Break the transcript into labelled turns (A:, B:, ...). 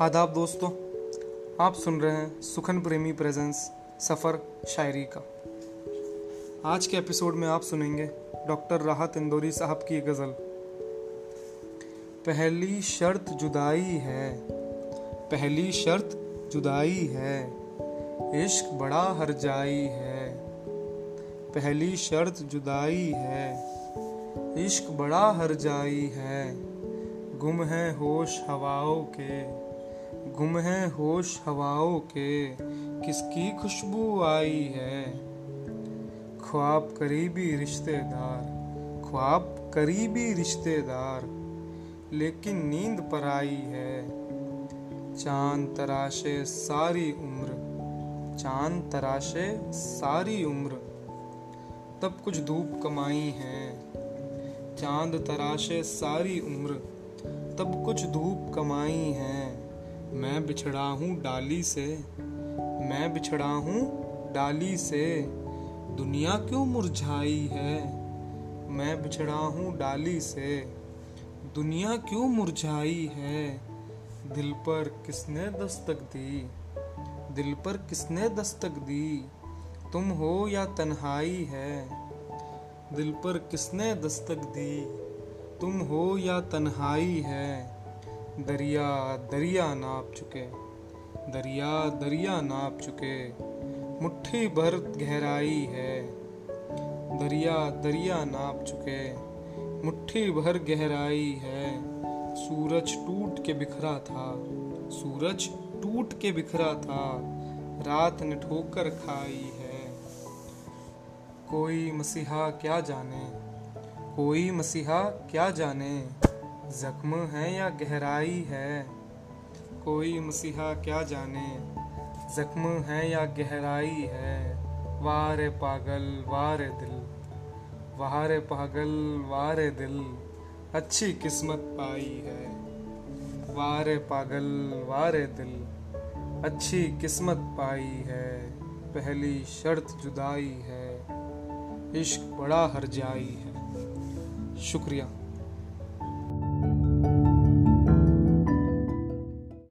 A: आदाब दोस्तों, आप सुन रहे हैं सुखन प्रेमी प्रेजेंस सफ़र शायरी का। आज के एपिसोड में आप सुनेंगे डॉक्टर राहत इंदौरी साहब की गज़ल। पहली शर्त जुदाई है, पहली शर्त जुदाई है, इश्क बड़ा हर जाई है। पहली शर्त जुदाई है, इश्क बड़ा हर जाई है, गुम है होश हवाओं के। गुम है होश हवाओं के, किसकी खुशबू आई है? ख्वाब करीबी रिश्तेदार, ख्वाब करीबी रिश्तेदार, लेकिन नींद पर आई है। चाँद तराशे सारी उम्र, चाँद तराशे सारी उम्र, तब कुछ धूप कमाई है। चाँद तराशे सारी उम्र, तब कुछ धूप कमाई है। मैं बिछड़ा हूँ डाली से। मैं बिछड़ा हूँ डाली से। दुनिया क्यों मुरझाई है? मैं बिछड़ा हूँ डाली से। दुनिया क्यों मुरझाई है? दिल पर किसने दस्तक दी? दिल पर किसने दस्तक दी? तुम हो या तन्हाई है? दिल पर किसने दस्तक दी? तुम हो या तन्हाई है? दरिया दरिया नाप चुके। दरिया दरिया नाप चुके। मुट्ठी भर गहराई है। दरिया दरिया नाप चुके। मुट्ठी भर गहराई है। सूरज टूट के बिखरा था। सूरज टूट के बिखरा था। रात ने ठोकर खाई है। कोई मसीहा क्या जाने? कोई मसीहा क्या जाने? जख्म है या गहराई है? कोई मसीहा क्या जाने? जख्म है या गहराई है? वारे पागल, वारे दिल। वारे पागल, वारे दिल। अच्छी किस्मत पाई है। वारे पागल, वारे दिल। अच्छी किस्मत पाई है। पहली शर्त जुदाई है। इश्क बड़ा हर जाई है। शुक्रिया।